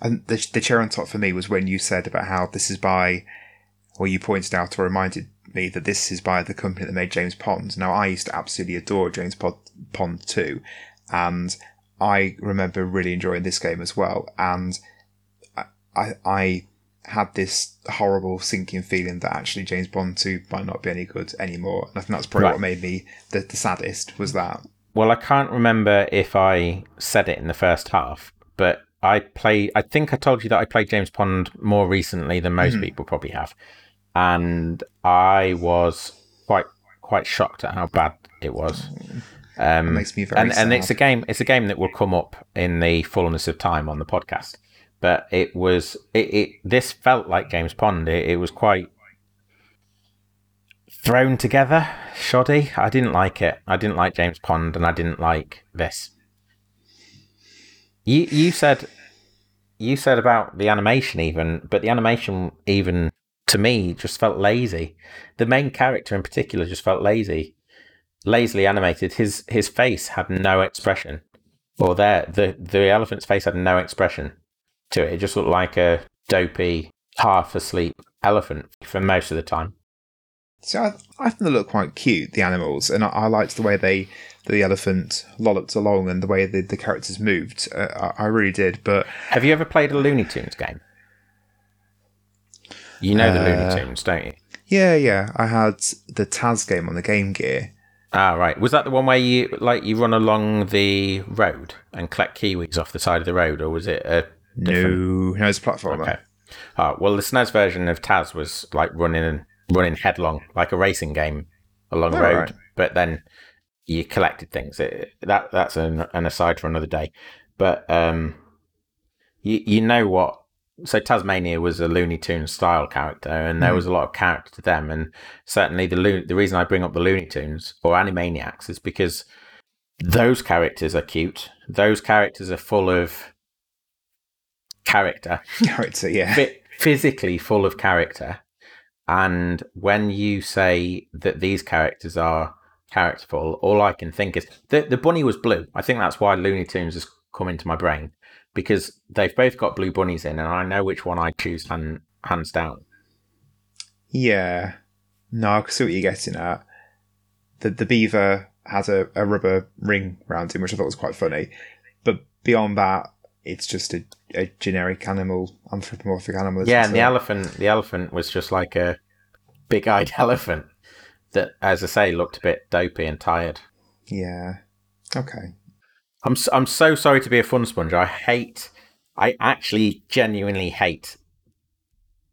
and the the cherry on top for me was when you said about how this is by, or you pointed out or reminded me that this is by the company that made James Pond. Now I used to absolutely adore James Pond, Pond too, and I remember really enjoying this game as well. And I I, I had this horrible sinking feeling that actually James Pond 2 might not be any good anymore. And I think that's probably Right. what made me the, the saddest was that. Well, I can't remember if I said it in the first half, but I play. I think I told you that I played James Bond more recently than most people probably have, and I was quite quite shocked at how bad it was. Um, makes me very and and it's a game. It's a game that will come up in the fullness of time on the podcast. But it was it. it this felt like James Pond. It, it was quite thrown together, shoddy. I didn't like it. I didn't like James Pond, and I didn't like this. You you said you said about the animation even, but the animation even to me just felt lazy. The main character in particular just felt lazy, lazily animated. His his face had no expression, or there the the elephant's face had no expression to it. It just looked like a dopey, half asleep elephant for most of the time. So I, I think they look quite cute, the animals, and I, I liked the way they the elephant lolloped along and the way the, the characters moved. Uh, I, I really did, but Have you ever played a Looney Tunes game? You know the Looney Tunes, don't you? yeah, yeah, I had the Taz game on the Game Gear. Ah, right. Was that the one where you like you run along the road and collect kiwis off the side of the road, or was it a No, no, it's a platformer. Okay. Oh, well, the SNES version of Taz was like running and running headlong, like a racing game along the Oh, road. right. But then you collected things. It, that that's an, an aside for another day. But um, you you know what so Tasmania was a Looney Tunes style character, and there Mhm. was a lot of character to them. And certainly the Lo- the reason I bring up the Looney Tunes or Animaniacs is because those characters are cute. Those characters are full of character, character, yeah. Phy- physically full of character. And when you say that these characters are characterful, all I can think is the the bunny was blue. I think that's why Looney Tunes has come into my brain because they've both got blue bunnies in, and I know which one I choose hand, hands down. Yeah. No, I can see what you're getting at. The the beaver has a, a rubber ring around him, which I thought was quite funny. But beyond that, it's just a, a generic animal, anthropomorphic animal. Yeah, and the elephant, the elephant was just like a big-eyed elephant that, as I say, looked a bit dopey and tired. Yeah. Okay. I'm s- I'm so sorry to be a fun sponge. I hate, I actually genuinely hate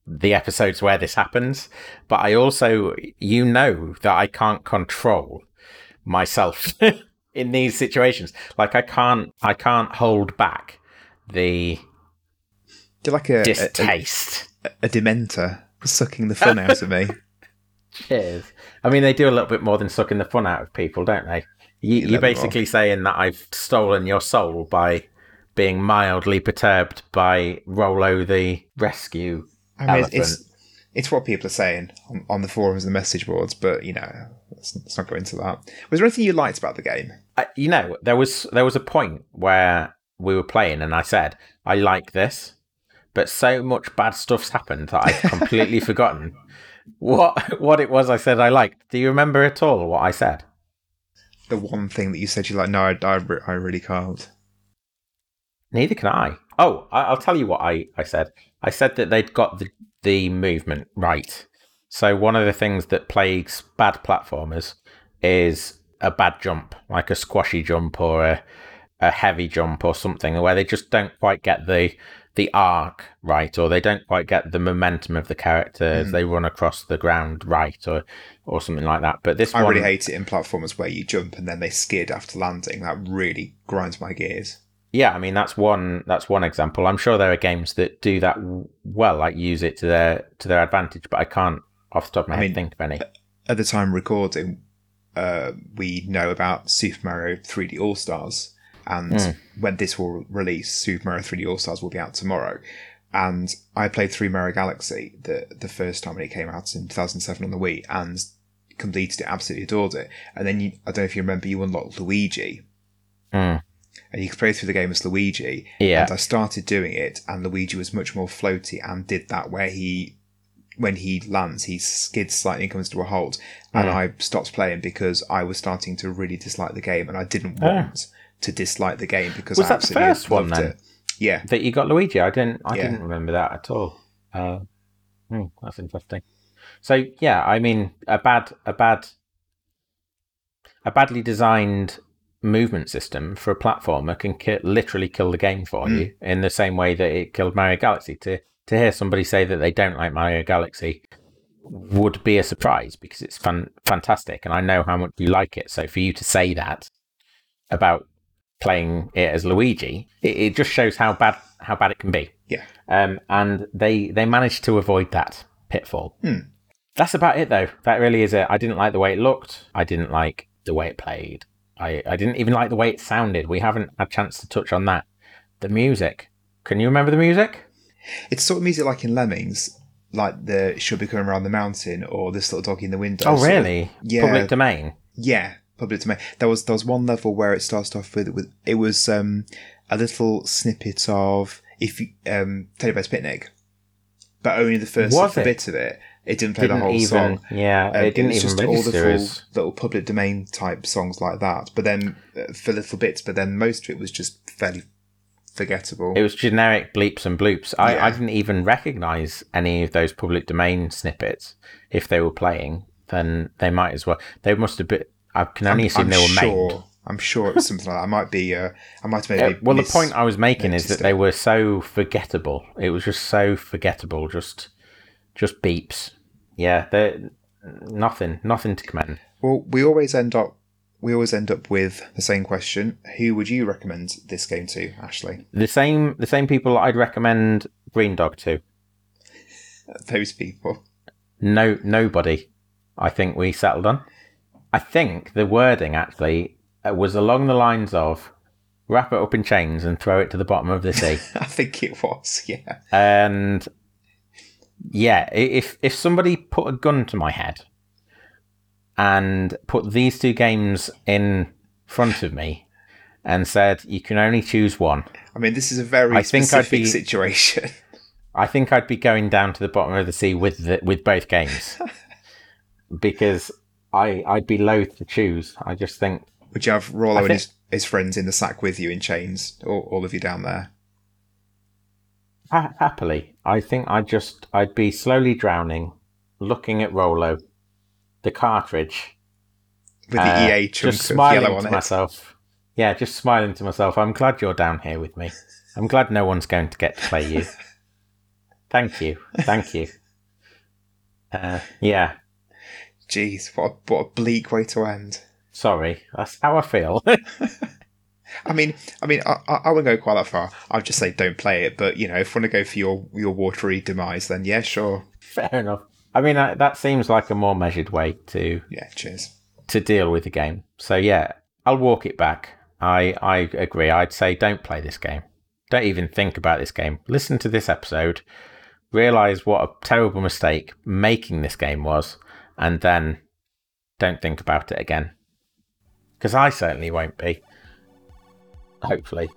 the episodes where this happens. But I also, you know, that I can't control myself in these situations. Like I can't, I can't hold back the You're like a, a, distaste. a, a dementor sucking the fun out of me. Cheers. I mean, they do a little bit more than sucking the fun out of people, don't they? You, You you're basically saying that I've stolen your soul by being mildly perturbed by Rolo the rescue I mean, elephant. it's it's what people are saying on, on the forums and the message boards, but you know, let's, let's not go into that. Was there anything you liked about the game? I, you know, there was there was a point where we were playing, and I said I like this, but so much bad stuff's happened that I've completely forgotten what what it was I said I liked. Do you remember at all what I said? The one thing that you said you like, no, I, I, I really can't. Neither can I. Oh, I, I'll tell you what I, I said. I said that they'd got the, the movement right. So one of the things that plagues bad platformers is a bad jump, like a squashy jump or a, a heavy jump or something, where they just don't quite get the the arc right, or they don't quite get the momentum of the character as Mm. they run across the ground right, or or something like that. But this I one, really hate it in platformers where you jump and then they skid after landing. That really grinds my gears. Yeah, I mean that's one that's one example. I'm sure there are games that do that well, like use it to their to their advantage, but I can't off the top of my I head mean, think of any. At the time recording, uh, we know about Super Mario 3D All Stars, and Mm. when this will release, Super Mario 3D All Stars will be out tomorrow. And I played through Mario Galaxy the the first time when it came out in 2007 on the Wii, and completed it, absolutely adored it. And then you, I don't know if you remember, you unlocked Luigi, Mm. and you could play through the game as Luigi. Yeah, And I started doing it, and Luigi was much more floaty and did that where he, when he lands, he skids slightly and comes to a halt. And Mm. I stopped playing because I was starting to really dislike the game, and I didn't Oh. Want to dislike the game because Was I that the absolutely first one, then? it. Yeah, that you got Luigi. I didn't I Yeah. didn't remember that at all. Uh, hmm, that's interesting. So yeah, I mean a bad a bad a badly designed movement system for a platformer can ki- literally kill the game for Mm. you in the same way that it killed Mario Galaxy. To to hear somebody say that they don't like Mario Galaxy would be a surprise because it's fan- fantastic and I know how much you like it. So for you to say that about playing it as Luigi, it, it just shows how bad how bad it can be. Yeah. Um, and they they managed to avoid that pitfall. Hmm. That's about it, though. That really is it. I didn't like the way it looked. I didn't like the way it played. I, I didn't even like the way it sounded. We haven't had a chance to touch on that. The music. Can you remember the music? it's sort of music like in Lemmings, like the "She'll be coming around the mountain" or "This little dog in the window." Oh, sort of- really? yeah. Public domain. Yeah, public domain. There was there was one level where it started off with with it was um, a little snippet of if you, um, Teddy Bear's Picnic, but only the first Was it? bit of it. It didn't play Didn't the whole even. song. Yeah, Um, it didn't was even just all the register full little public domain type songs like that. But then uh, for little bits, but then most of it was just fairly forgettable. It was generic bleeps and bloops. I, Yeah. I didn't even recognize any of those public domain snippets. If they were playing, then they might as well. They must have been. I can only assume they were sure, made. I'm sure it was something like that. I might be. Uh, I might have Uh, maybe. well, the point I was making is that noticed they were so forgettable. It was just so forgettable. Just, just beeps. Yeah, they nothing, nothing to commend. Well, we always end up we always end up with the same question: Who would you recommend this game to, Ashley? The same the same people I'd recommend Green Dog to. Those people. No, nobody. I think we settled on. I think the wording actually uh, was along the lines of wrap it up in chains and throw it to the bottom of the sea. I think it was, yeah. and yeah, if if somebody put a gun to my head and put these two games in front of me and said you can only choose one, I mean, this is a very I think I'd specific be- situation. I think I'd be going down to the bottom of the sea with the, with both games because I I'd be loath to choose. I just think Would you have Rolo I and think- his, his friends in the sack with you in chains, all, all of you down there? ha- happily, I think I'd just I'd be slowly drowning, looking at Rolo, the cartridge, With the uh, EA chunk just of smiling yellow on to it. myself. Yeah, just smiling to myself. I'm glad you're down here with me. I'm glad no one's going to get to play you. Thank you, thank you. Uh, yeah, Jeez, what a, what a bleak way to end. sorry, that's how I feel. I mean, I mean, I, I I wouldn't go quite that far. I'd just say don't play it. But you know, if you want to go for your your watery demise, then yeah, sure. Fair enough. I mean, I, that seems like a more measured way to Yeah, cheers. to deal with the game. So yeah, I'll walk it back. I I agree. I'd say don't play this game. Don't even think about this game. Listen to this episode, realize what a terrible mistake making this game was, and then don't think about it again. Because I certainly won't be. Hopefully.